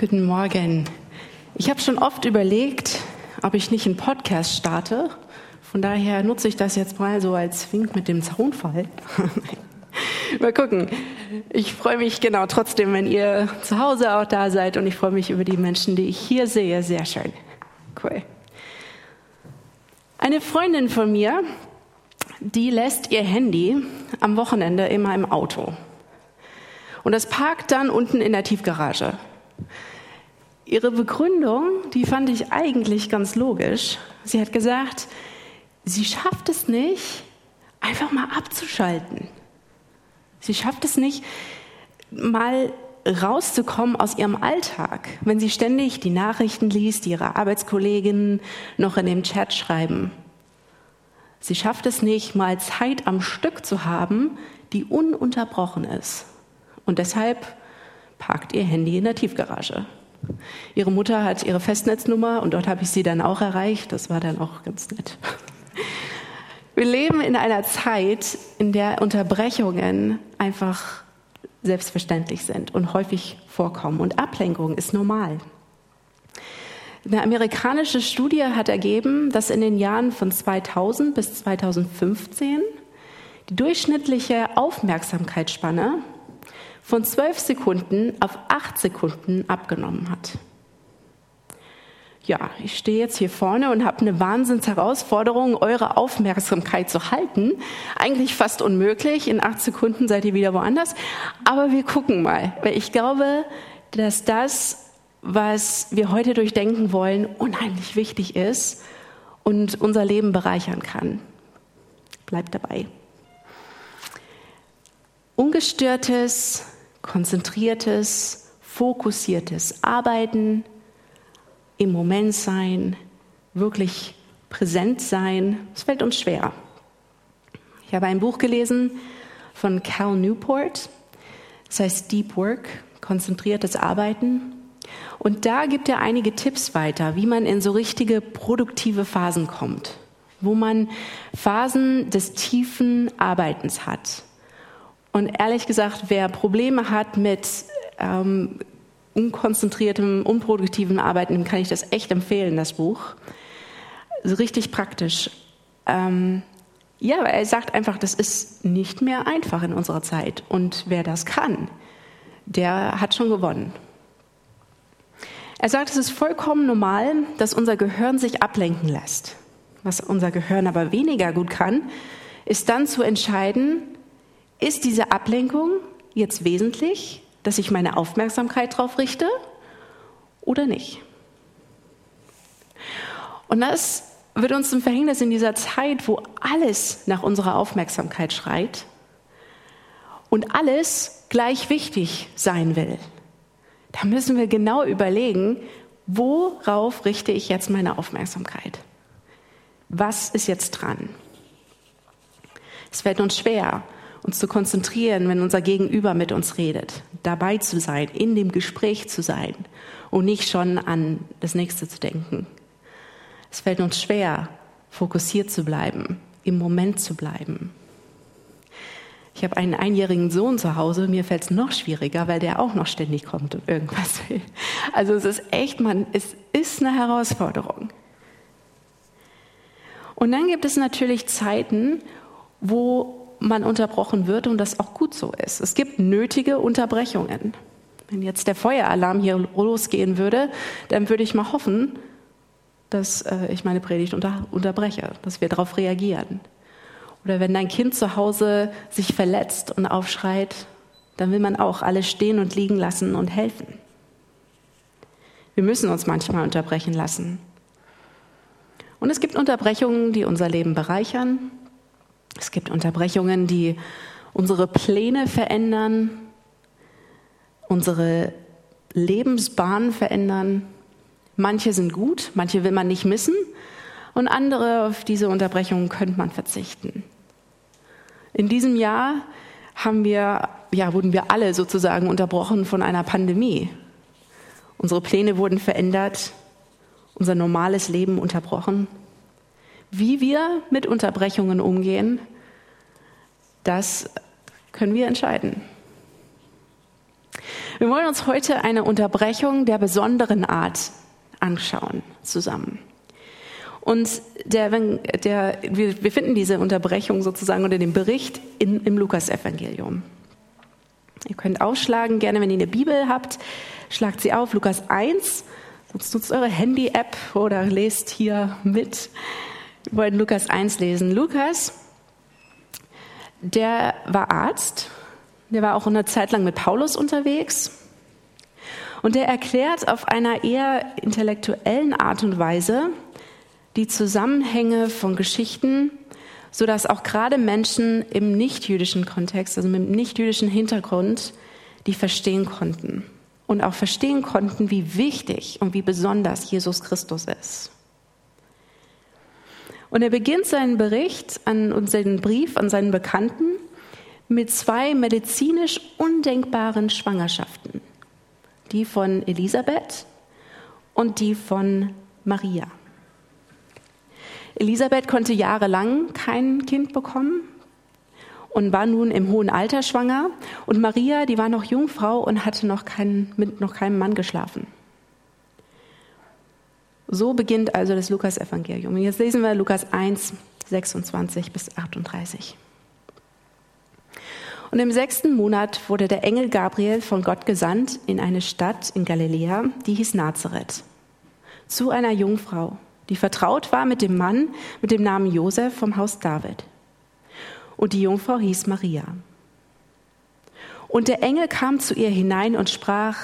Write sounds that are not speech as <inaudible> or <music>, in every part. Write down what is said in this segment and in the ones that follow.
Guten Morgen. Ich habe schon oft überlegt, ob ich nicht einen Podcast starte. Von daher nutze ich das jetzt mal so als Wink mit dem Zaunfall. <laughs> mal gucken. Ich freue mich genau trotzdem, wenn ihr zu Hause auch da seid und ich freue mich über die Menschen, die ich hier sehe. Sehr schön. Cool. Eine Freundin von mir, die lässt ihr Handy am Wochenende immer im Auto. Und das parkt dann unten in der Tiefgarage. Ihre Begründung, die fand ich eigentlich ganz logisch. Sie hat gesagt, sie schafft es nicht, einfach mal abzuschalten. Sie schafft es nicht, mal rauszukommen aus ihrem Alltag, wenn sie ständig die Nachrichten liest, die ihre Arbeitskollegen noch in dem Chat schreiben. Sie schafft es nicht, mal Zeit am Stück zu haben, die ununterbrochen ist. Und deshalb parkt ihr Handy in der Tiefgarage. Ihre Mutter hat ihre Festnetznummer und dort habe ich sie dann auch erreicht. Das war dann auch ganz nett. Wir leben in einer Zeit, in der Unterbrechungen einfach selbstverständlich sind und häufig vorkommen. Und Ablenkung ist normal. Eine amerikanische Studie hat ergeben, dass in den Jahren von 2000 bis 2015 die durchschnittliche Aufmerksamkeitsspanne von zwölf Sekunden auf acht Sekunden abgenommen hat. Ja, ich stehe jetzt hier vorne und habe eine Wahnsinnsherausforderung, eure Aufmerksamkeit zu halten. Eigentlich fast unmöglich. In acht Sekunden seid ihr wieder woanders. Aber wir gucken mal, weil ich glaube, dass das, was wir heute durchdenken wollen, unheimlich wichtig ist und unser Leben bereichern kann. Bleibt dabei. Ungestörtes, konzentriertes, fokussiertes Arbeiten, im Moment sein, wirklich präsent sein, es fällt uns schwer. Ich habe ein Buch gelesen von Cal Newport, das heißt Deep Work, konzentriertes Arbeiten. Und da gibt er einige Tipps weiter, wie man in so richtige produktive Phasen kommt, wo man Phasen des tiefen Arbeitens hat. Und ehrlich gesagt, wer Probleme hat mit ähm, unkonzentriertem, unproduktivem Arbeiten, dem kann ich das echt empfehlen, das Buch. Also richtig praktisch. Ähm, ja, er sagt einfach, das ist nicht mehr einfach in unserer Zeit. Und wer das kann, der hat schon gewonnen. Er sagt, es ist vollkommen normal, dass unser Gehirn sich ablenken lässt. Was unser Gehirn aber weniger gut kann, ist dann zu entscheiden, ist diese Ablenkung jetzt wesentlich, dass ich meine Aufmerksamkeit darauf richte oder nicht? Und das wird uns zum Verhängnis in dieser Zeit, wo alles nach unserer Aufmerksamkeit schreit und alles gleich wichtig sein will. Da müssen wir genau überlegen, worauf richte ich jetzt meine Aufmerksamkeit? Was ist jetzt dran? Es fällt uns schwer, uns zu konzentrieren, wenn unser Gegenüber mit uns redet, dabei zu sein, in dem Gespräch zu sein und nicht schon an das nächste zu denken. Es fällt uns schwer, fokussiert zu bleiben, im Moment zu bleiben. Ich habe einen einjährigen Sohn zu Hause, mir fällt es noch schwieriger, weil der auch noch ständig kommt und irgendwas will. Also es ist echt, man, es ist eine Herausforderung. Und dann gibt es natürlich Zeiten, wo man unterbrochen wird und das auch gut so ist. Es gibt nötige Unterbrechungen. Wenn jetzt der Feueralarm hier losgehen würde, dann würde ich mal hoffen, dass äh, ich meine Predigt unter, unterbreche, dass wir darauf reagieren. Oder wenn dein Kind zu Hause sich verletzt und aufschreit, dann will man auch alles stehen und liegen lassen und helfen. Wir müssen uns manchmal unterbrechen lassen. Und es gibt Unterbrechungen, die unser Leben bereichern es gibt Unterbrechungen, die unsere Pläne verändern, unsere Lebensbahn verändern. Manche sind gut, manche will man nicht missen und andere auf diese Unterbrechungen könnte man verzichten. In diesem Jahr haben wir, ja, wurden wir alle sozusagen unterbrochen von einer Pandemie. Unsere Pläne wurden verändert, unser normales Leben unterbrochen. Wie wir mit Unterbrechungen umgehen, das können wir entscheiden. Wir wollen uns heute eine Unterbrechung der besonderen Art anschauen zusammen. Und der, der, wir, finden diese Unterbrechung sozusagen unter dem Bericht in, im Lukasevangelium. Ihr könnt aufschlagen, gerne wenn ihr eine Bibel habt, schlagt sie auf, Lukas 1, sonst nutzt eure Handy-App oder lest hier mit. Wir wollen Lukas 1 lesen. Lukas, der war Arzt, der war auch eine Zeit lang mit Paulus unterwegs und der erklärt auf einer eher intellektuellen Art und Weise die Zusammenhänge von Geschichten, sodass auch gerade Menschen im nichtjüdischen Kontext, also mit nichtjüdischen Hintergrund, die verstehen konnten und auch verstehen konnten, wie wichtig und wie besonders Jesus Christus ist. Und er beginnt seinen Bericht an, und seinen Brief an seinen Bekannten mit zwei medizinisch undenkbaren Schwangerschaften. Die von Elisabeth und die von Maria. Elisabeth konnte jahrelang kein Kind bekommen und war nun im hohen Alter schwanger. Und Maria, die war noch Jungfrau und hatte noch keinen, mit noch keinem Mann geschlafen. So beginnt also das Lukas-Evangelium. Und jetzt lesen wir Lukas 1, 26 bis 38. Und im sechsten Monat wurde der Engel Gabriel von Gott gesandt in eine Stadt in Galiläa, die hieß Nazareth, zu einer Jungfrau, die vertraut war mit dem Mann mit dem Namen Josef vom Haus David. Und die Jungfrau hieß Maria. Und der Engel kam zu ihr hinein und sprach,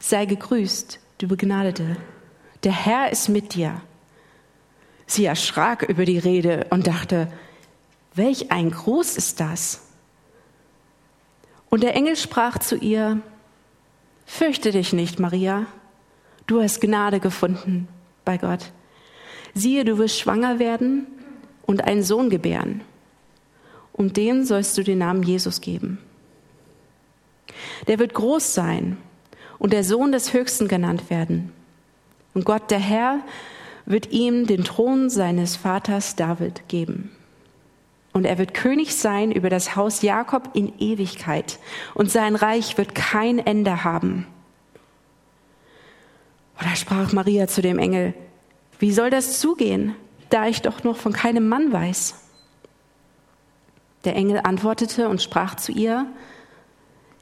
sei gegrüßt, du Begnadete, der Herr ist mit dir. Sie erschrak über die Rede und dachte, welch ein Gruß ist das? Und der Engel sprach zu ihr, fürchte dich nicht, Maria, du hast Gnade gefunden bei Gott. Siehe, du wirst schwanger werden und einen Sohn gebären. Und dem sollst du den Namen Jesus geben. Der wird groß sein und der Sohn des Höchsten genannt werden. Und Gott, der Herr, wird ihm den Thron seines Vaters David geben. Und er wird König sein über das Haus Jakob in Ewigkeit. Und sein Reich wird kein Ende haben. Oder sprach Maria zu dem Engel, wie soll das zugehen, da ich doch noch von keinem Mann weiß? Der Engel antwortete und sprach zu ihr,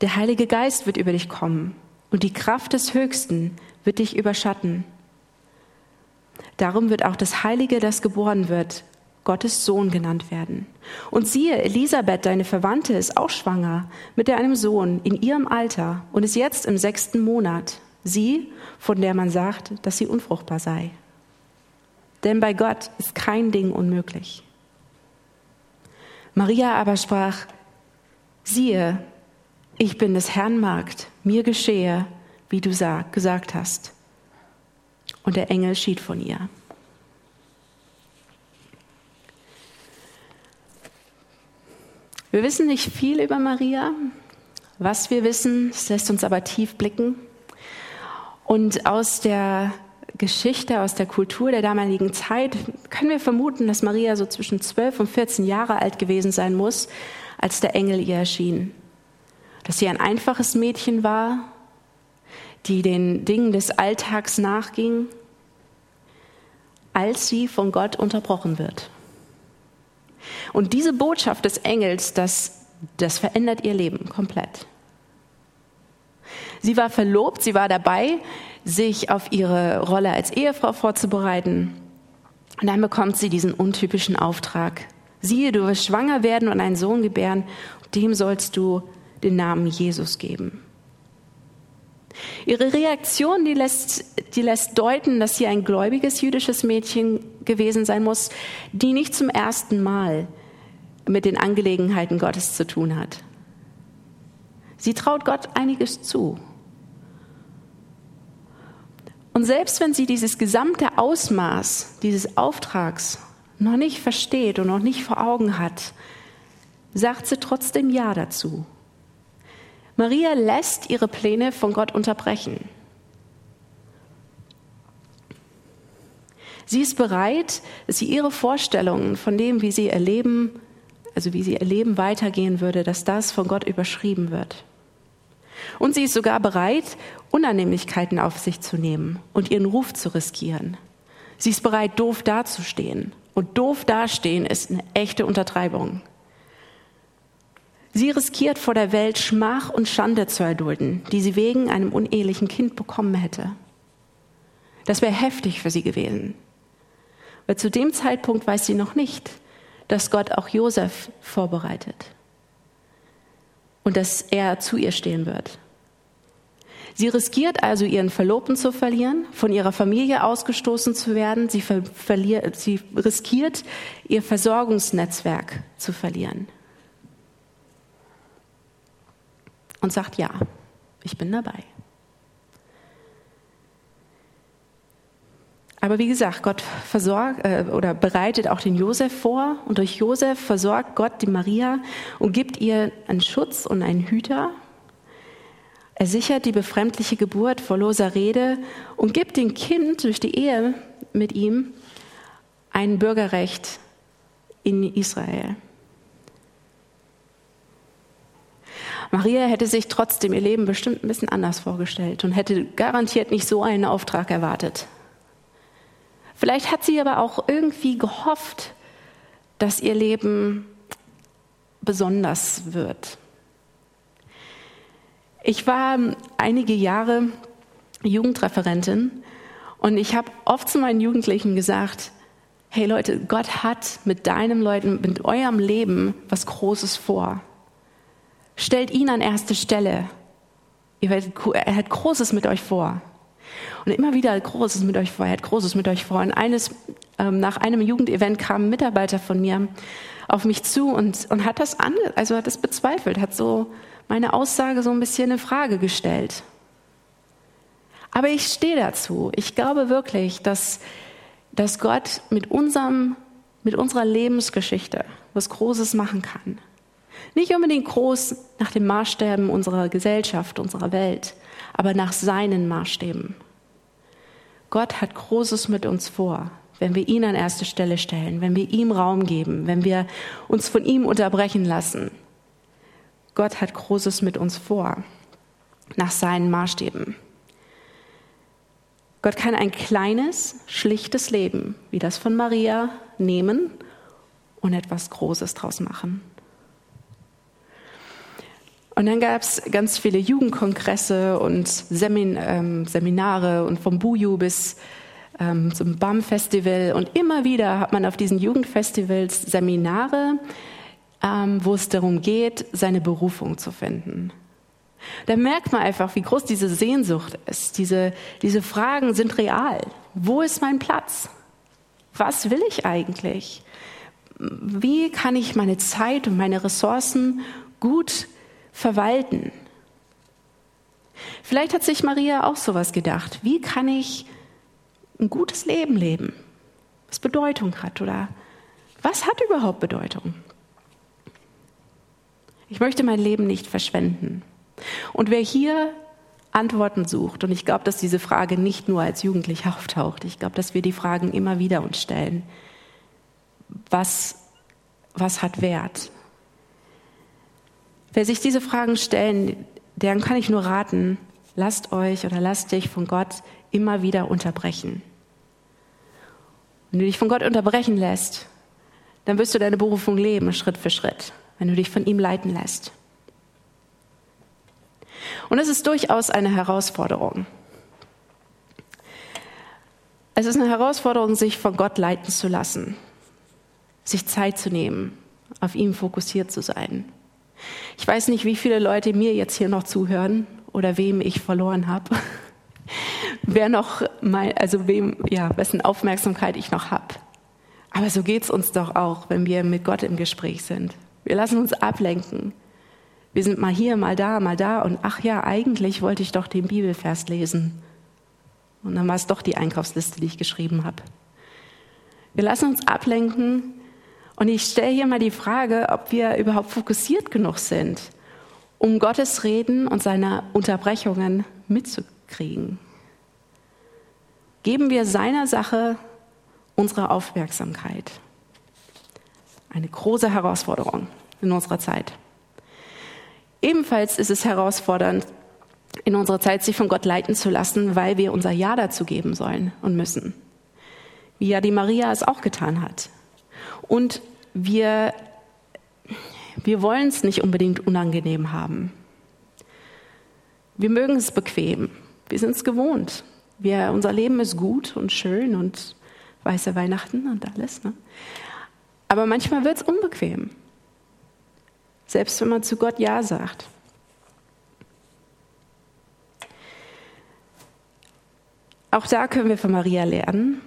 der Heilige Geist wird über dich kommen und die Kraft des Höchsten wird dich überschatten. Darum wird auch das Heilige, das geboren wird, Gottes Sohn genannt werden. Und siehe, Elisabeth, deine Verwandte, ist auch schwanger mit einem Sohn in ihrem Alter und ist jetzt im sechsten Monat. Sie, von der man sagt, dass sie unfruchtbar sei. Denn bei Gott ist kein Ding unmöglich. Maria aber sprach, siehe, ich bin des Herrn Magd, mir geschehe, wie du gesagt hast. Und der Engel schied von ihr. Wir wissen nicht viel über Maria. Was wir wissen, das lässt uns aber tief blicken. Und aus der Geschichte, aus der Kultur der damaligen Zeit können wir vermuten, dass Maria so zwischen 12 und 14 Jahre alt gewesen sein muss, als der Engel ihr erschien. Dass sie ein einfaches Mädchen war, die den Dingen des Alltags nachging, als sie von Gott unterbrochen wird. Und diese Botschaft des Engels, das, das verändert ihr Leben komplett. Sie war verlobt, sie war dabei, sich auf ihre Rolle als Ehefrau vorzubereiten. Und dann bekommt sie diesen untypischen Auftrag. Siehe, du wirst schwanger werden und einen Sohn gebären, dem sollst du den Namen Jesus geben. Ihre Reaktion, die lässt, die lässt deuten, dass sie ein gläubiges jüdisches Mädchen gewesen sein muss, die nicht zum ersten Mal mit den Angelegenheiten Gottes zu tun hat. Sie traut Gott einiges zu. Und selbst wenn sie dieses gesamte Ausmaß dieses Auftrags noch nicht versteht und noch nicht vor Augen hat, sagt sie trotzdem Ja dazu. Maria lässt ihre Pläne von Gott unterbrechen. Sie ist bereit, dass sie ihre Vorstellungen von dem, wie sie erleben, also wie sie ihr Leben weitergehen würde, dass das von Gott überschrieben wird. Und sie ist sogar bereit, Unannehmlichkeiten auf sich zu nehmen und ihren Ruf zu riskieren. Sie ist bereit, doof dazustehen. Und doof dastehen ist eine echte Untertreibung. Sie riskiert vor der Welt Schmach und Schande zu erdulden, die sie wegen einem unehelichen Kind bekommen hätte. Das wäre heftig für sie gewesen. Weil zu dem Zeitpunkt weiß sie noch nicht, dass Gott auch Josef vorbereitet und dass er zu ihr stehen wird. Sie riskiert also ihren Verlobten zu verlieren, von ihrer Familie ausgestoßen zu werden. Sie, verliert, sie riskiert ihr Versorgungsnetzwerk zu verlieren. Und sagt, ja, ich bin dabei. Aber wie gesagt, Gott versorgt äh, oder bereitet auch den Josef vor und durch Josef versorgt Gott die Maria und gibt ihr einen Schutz und einen Hüter. Er sichert die befremdliche Geburt vor loser Rede und gibt dem Kind durch die Ehe mit ihm ein Bürgerrecht in Israel. Maria hätte sich trotzdem ihr Leben bestimmt ein bisschen anders vorgestellt und hätte garantiert nicht so einen Auftrag erwartet. Vielleicht hat sie aber auch irgendwie gehofft, dass ihr Leben besonders wird. Ich war einige Jahre Jugendreferentin und ich habe oft zu meinen Jugendlichen gesagt, hey Leute, Gott hat mit deinem Leuten, mit eurem Leben was Großes vor. Stellt ihn an erste Stelle. er hat Großes mit euch vor. Und immer wieder Großes mit euch vor, er hat Großes mit euch vor. Und eines, ähm, nach einem Jugendevent kam ein Mitarbeiter von mir auf mich zu und, und hat das an, also hat das bezweifelt, hat so meine Aussage so ein bisschen in Frage gestellt. Aber ich stehe dazu. Ich glaube wirklich, dass, dass Gott mit unserem, mit unserer Lebensgeschichte was Großes machen kann. Nicht unbedingt groß nach den Maßstäben unserer Gesellschaft, unserer Welt, aber nach seinen Maßstäben. Gott hat Großes mit uns vor, wenn wir ihn an erste Stelle stellen, wenn wir ihm Raum geben, wenn wir uns von ihm unterbrechen lassen. Gott hat Großes mit uns vor, nach seinen Maßstäben. Gott kann ein kleines, schlichtes Leben, wie das von Maria, nehmen und etwas Großes draus machen. Und dann gab es ganz viele Jugendkongresse und Semin, ähm, Seminare und vom Buju bis ähm, zum BAM-Festival. Und immer wieder hat man auf diesen Jugendfestivals Seminare, ähm, wo es darum geht, seine Berufung zu finden. Da merkt man einfach, wie groß diese Sehnsucht ist. Diese, diese Fragen sind real. Wo ist mein Platz? Was will ich eigentlich? Wie kann ich meine Zeit und meine Ressourcen gut verwalten. Vielleicht hat sich Maria auch sowas gedacht. Wie kann ich ein gutes Leben leben, was Bedeutung hat oder was hat überhaupt Bedeutung? Ich möchte mein Leben nicht verschwenden. Und wer hier Antworten sucht, und ich glaube, dass diese Frage nicht nur als Jugendlicher <laughs> auftaucht, ich glaube, dass wir die Fragen immer wieder uns stellen. Was, was hat Wert? Wer sich diese Fragen stellen, deren kann ich nur raten, lasst euch oder lasst dich von Gott immer wieder unterbrechen. Wenn du dich von Gott unterbrechen lässt, dann wirst du deine Berufung leben, Schritt für Schritt, wenn du dich von ihm leiten lässt. Und es ist durchaus eine Herausforderung. Es ist eine Herausforderung, sich von Gott leiten zu lassen, sich Zeit zu nehmen, auf ihn fokussiert zu sein. Ich weiß nicht, wie viele Leute mir jetzt hier noch zuhören oder wem ich verloren habe. <laughs> Wer noch mal, also wem, ja, wessen Aufmerksamkeit ich noch habe. Aber so geht's uns doch auch, wenn wir mit Gott im Gespräch sind. Wir lassen uns ablenken. Wir sind mal hier, mal da, mal da und ach ja, eigentlich wollte ich doch den Bibelvers lesen. Und dann war es doch die Einkaufsliste, die ich geschrieben habe. Wir lassen uns ablenken und ich stelle hier mal die Frage, ob wir überhaupt fokussiert genug sind, um Gottes Reden und seine Unterbrechungen mitzukriegen. Geben wir seiner Sache unsere Aufmerksamkeit. Eine große Herausforderung in unserer Zeit. Ebenfalls ist es herausfordernd, in unserer Zeit sich von Gott leiten zu lassen, weil wir unser Ja dazu geben sollen und müssen. Wie ja die Maria es auch getan hat. Und wir, wir wollen es nicht unbedingt unangenehm haben. Wir mögen es bequem. Wir sind es gewohnt. Wir, unser Leben ist gut und schön und weiße Weihnachten und alles. Ne? Aber manchmal wird es unbequem. Selbst wenn man zu Gott Ja sagt. Auch da können wir von Maria lernen.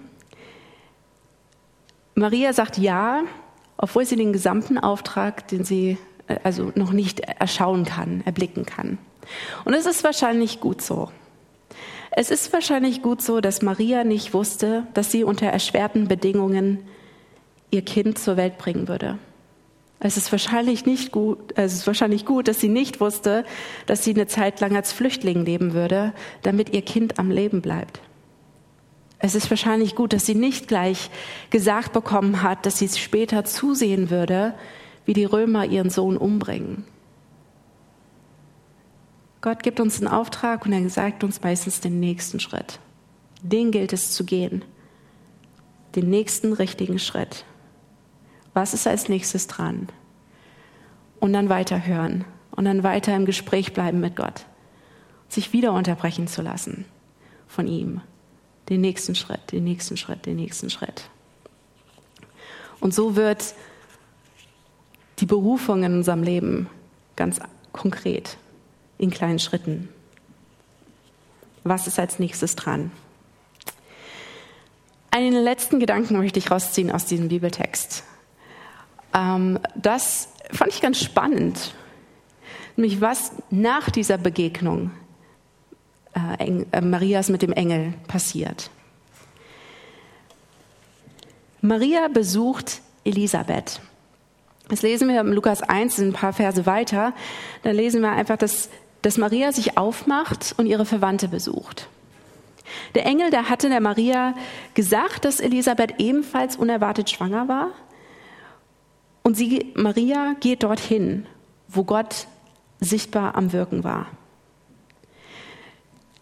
Maria sagt Ja, obwohl sie den gesamten Auftrag, den sie äh, also noch nicht erschauen kann, erblicken kann. Und es ist wahrscheinlich gut so. Es ist wahrscheinlich gut so, dass Maria nicht wusste, dass sie unter erschwerten Bedingungen ihr Kind zur Welt bringen würde. Es ist wahrscheinlich nicht gut, es ist wahrscheinlich gut, dass sie nicht wusste, dass sie eine Zeit lang als Flüchtling leben würde, damit ihr Kind am Leben bleibt. Es ist wahrscheinlich gut, dass sie nicht gleich gesagt bekommen hat, dass sie später zusehen würde, wie die Römer ihren Sohn umbringen. Gott gibt uns einen Auftrag und er sagt uns meistens den nächsten Schritt. Den gilt es zu gehen. Den nächsten richtigen Schritt. Was ist als nächstes dran? Und dann weiterhören und dann weiter im Gespräch bleiben mit Gott. Sich wieder unterbrechen zu lassen von ihm. Den nächsten Schritt, den nächsten Schritt, den nächsten Schritt. Und so wird die Berufung in unserem Leben ganz konkret in kleinen Schritten. Was ist als nächstes dran? Einen letzten Gedanken möchte ich rausziehen aus diesem Bibeltext. Ähm, das fand ich ganz spannend. Nämlich was nach dieser Begegnung äh, äh, Marias mit dem Engel passiert. Maria besucht Elisabeth. Das lesen wir im Lukas 1, ein paar Verse weiter. Da lesen wir einfach, dass dass Maria sich aufmacht und ihre Verwandte besucht. Der Engel, der hatte der Maria gesagt, dass Elisabeth ebenfalls unerwartet schwanger war. Und sie, Maria geht dorthin, wo Gott sichtbar am Wirken war.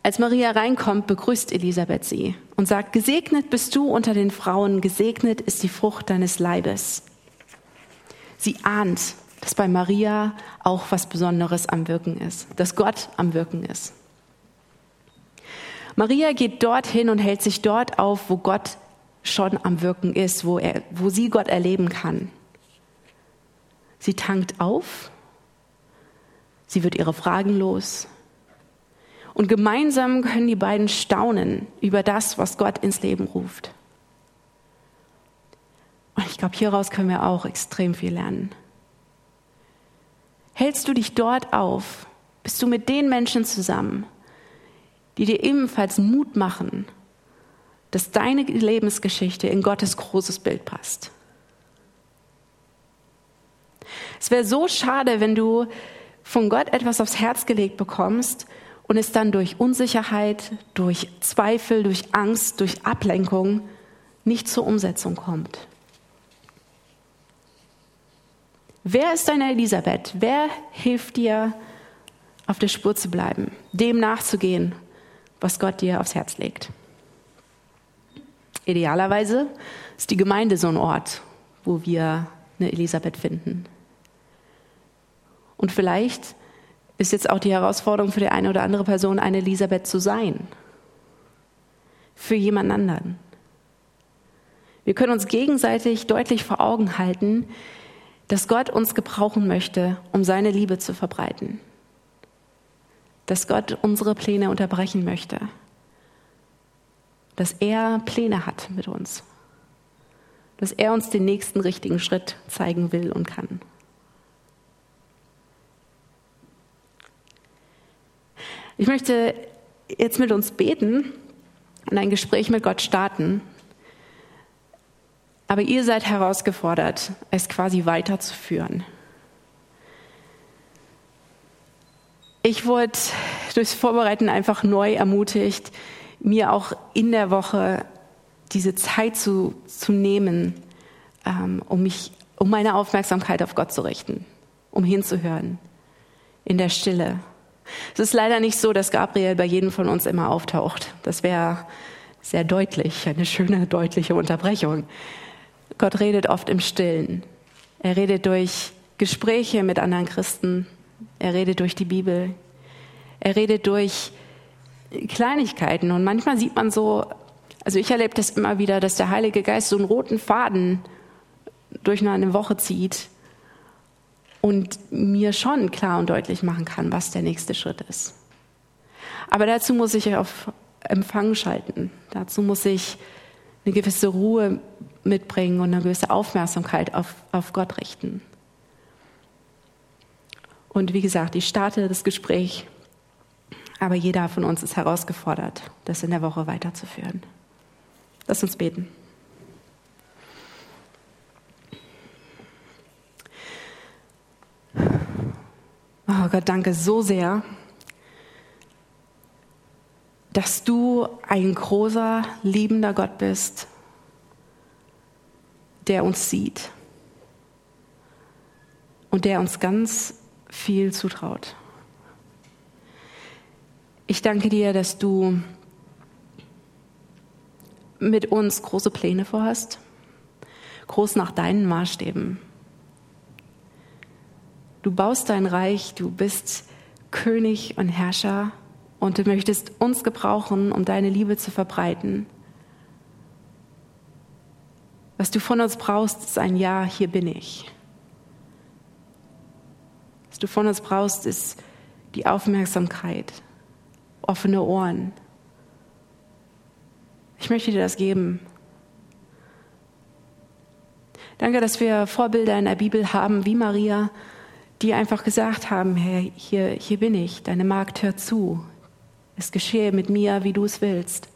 Als Maria reinkommt, begrüßt Elisabeth sie und sagt, gesegnet bist du unter den Frauen, gesegnet ist die Frucht deines Leibes. Sie ahnt, dass bei Maria auch was Besonderes am Wirken ist, dass Gott am Wirken ist. Maria geht dorthin und hält sich dort auf, wo Gott schon am Wirken ist, wo, er, wo sie Gott erleben kann. Sie tankt auf, sie wird ihre Fragen los und gemeinsam können die beiden staunen über das, was Gott ins Leben ruft. Und ich glaube, hieraus können wir auch extrem viel lernen. Hältst du dich dort auf? Bist du mit den Menschen zusammen, die dir ebenfalls Mut machen, dass deine Lebensgeschichte in Gottes großes Bild passt? Es wäre so schade, wenn du von Gott etwas aufs Herz gelegt bekommst und es dann durch Unsicherheit, durch Zweifel, durch Angst, durch Ablenkung nicht zur Umsetzung kommt. Wer ist deine Elisabeth? Wer hilft dir, auf der Spur zu bleiben, dem nachzugehen, was Gott dir aufs Herz legt? Idealerweise ist die Gemeinde so ein Ort, wo wir eine Elisabeth finden. Und vielleicht ist jetzt auch die Herausforderung für die eine oder andere Person, eine Elisabeth zu sein. Für jemand anderen. Wir können uns gegenseitig deutlich vor Augen halten, dass Gott uns gebrauchen möchte, um seine Liebe zu verbreiten. Dass Gott unsere Pläne unterbrechen möchte. Dass er Pläne hat mit uns. Dass er uns den nächsten richtigen Schritt zeigen will und kann. Ich möchte jetzt mit uns beten und ein Gespräch mit Gott starten. Aber ihr seid herausgefordert, es quasi weiterzuführen. Ich wurde durchs Vorbereiten einfach neu ermutigt, mir auch in der Woche diese Zeit zu, zu nehmen, ähm, um, mich, um meine Aufmerksamkeit auf Gott zu richten, um hinzuhören, in der Stille. Es ist leider nicht so, dass Gabriel bei jedem von uns immer auftaucht. Das wäre sehr deutlich, eine schöne, deutliche Unterbrechung. Gott redet oft im Stillen. Er redet durch Gespräche mit anderen Christen. Er redet durch die Bibel. Er redet durch Kleinigkeiten. Und manchmal sieht man so, also ich erlebe das immer wieder, dass der Heilige Geist so einen roten Faden durch eine Woche zieht und mir schon klar und deutlich machen kann, was der nächste Schritt ist. Aber dazu muss ich auf Empfang schalten. Dazu muss ich eine gewisse Ruhe mitbringen und eine gewisse Aufmerksamkeit auf, auf Gott richten. Und wie gesagt, ich starte das Gespräch, aber jeder von uns ist herausgefordert, das in der Woche weiterzuführen. Lass uns beten. Oh Gott, danke so sehr, dass du ein großer, liebender Gott bist, der uns sieht und der uns ganz viel zutraut. Ich danke dir, dass du mit uns große Pläne vorhast, groß nach deinen Maßstäben. Du baust dein Reich, du bist König und Herrscher und du möchtest uns gebrauchen, um deine Liebe zu verbreiten. Was du von uns brauchst, ist ein Ja, hier bin ich. Was du von uns brauchst, ist die Aufmerksamkeit, offene Ohren. Ich möchte dir das geben. Danke, dass wir Vorbilder in der Bibel haben, wie Maria, die einfach gesagt haben, hey, hier, hier bin ich, deine Magd hört zu. Es geschehe mit mir, wie du es willst.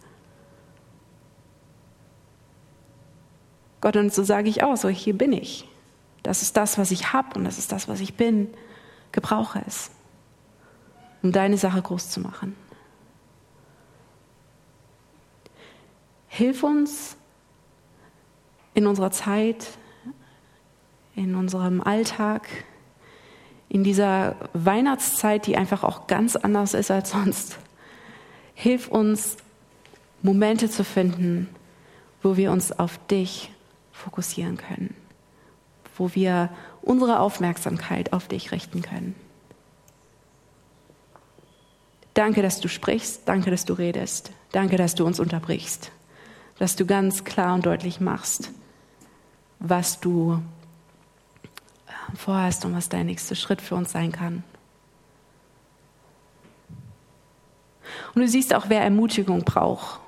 Gott, und so sage ich auch, so hier bin ich. Das ist das, was ich habe und das ist das, was ich bin. Gebrauche es, um deine Sache groß zu machen. Hilf uns in unserer Zeit, in unserem Alltag, in dieser Weihnachtszeit, die einfach auch ganz anders ist als sonst. Hilf uns, Momente zu finden, wo wir uns auf dich fokussieren können, wo wir unsere Aufmerksamkeit auf dich richten können. Danke, dass du sprichst, danke, dass du redest, danke, dass du uns unterbrichst, dass du ganz klar und deutlich machst, was du vorhast und was dein nächster Schritt für uns sein kann. Und du siehst auch, wer Ermutigung braucht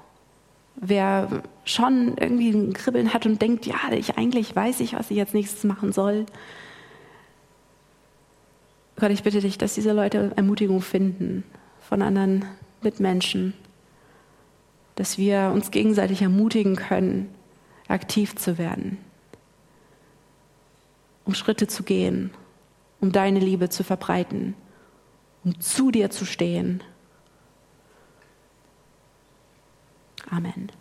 wer schon irgendwie ein Kribbeln hat und denkt, ja, ich eigentlich weiß ich, was ich jetzt nächstes machen soll. Gott, ich bitte dich, dass diese Leute Ermutigung finden von anderen Mitmenschen, dass wir uns gegenseitig ermutigen können, aktiv zu werden, um Schritte zu gehen, um deine Liebe zu verbreiten, um zu dir zu stehen Amen.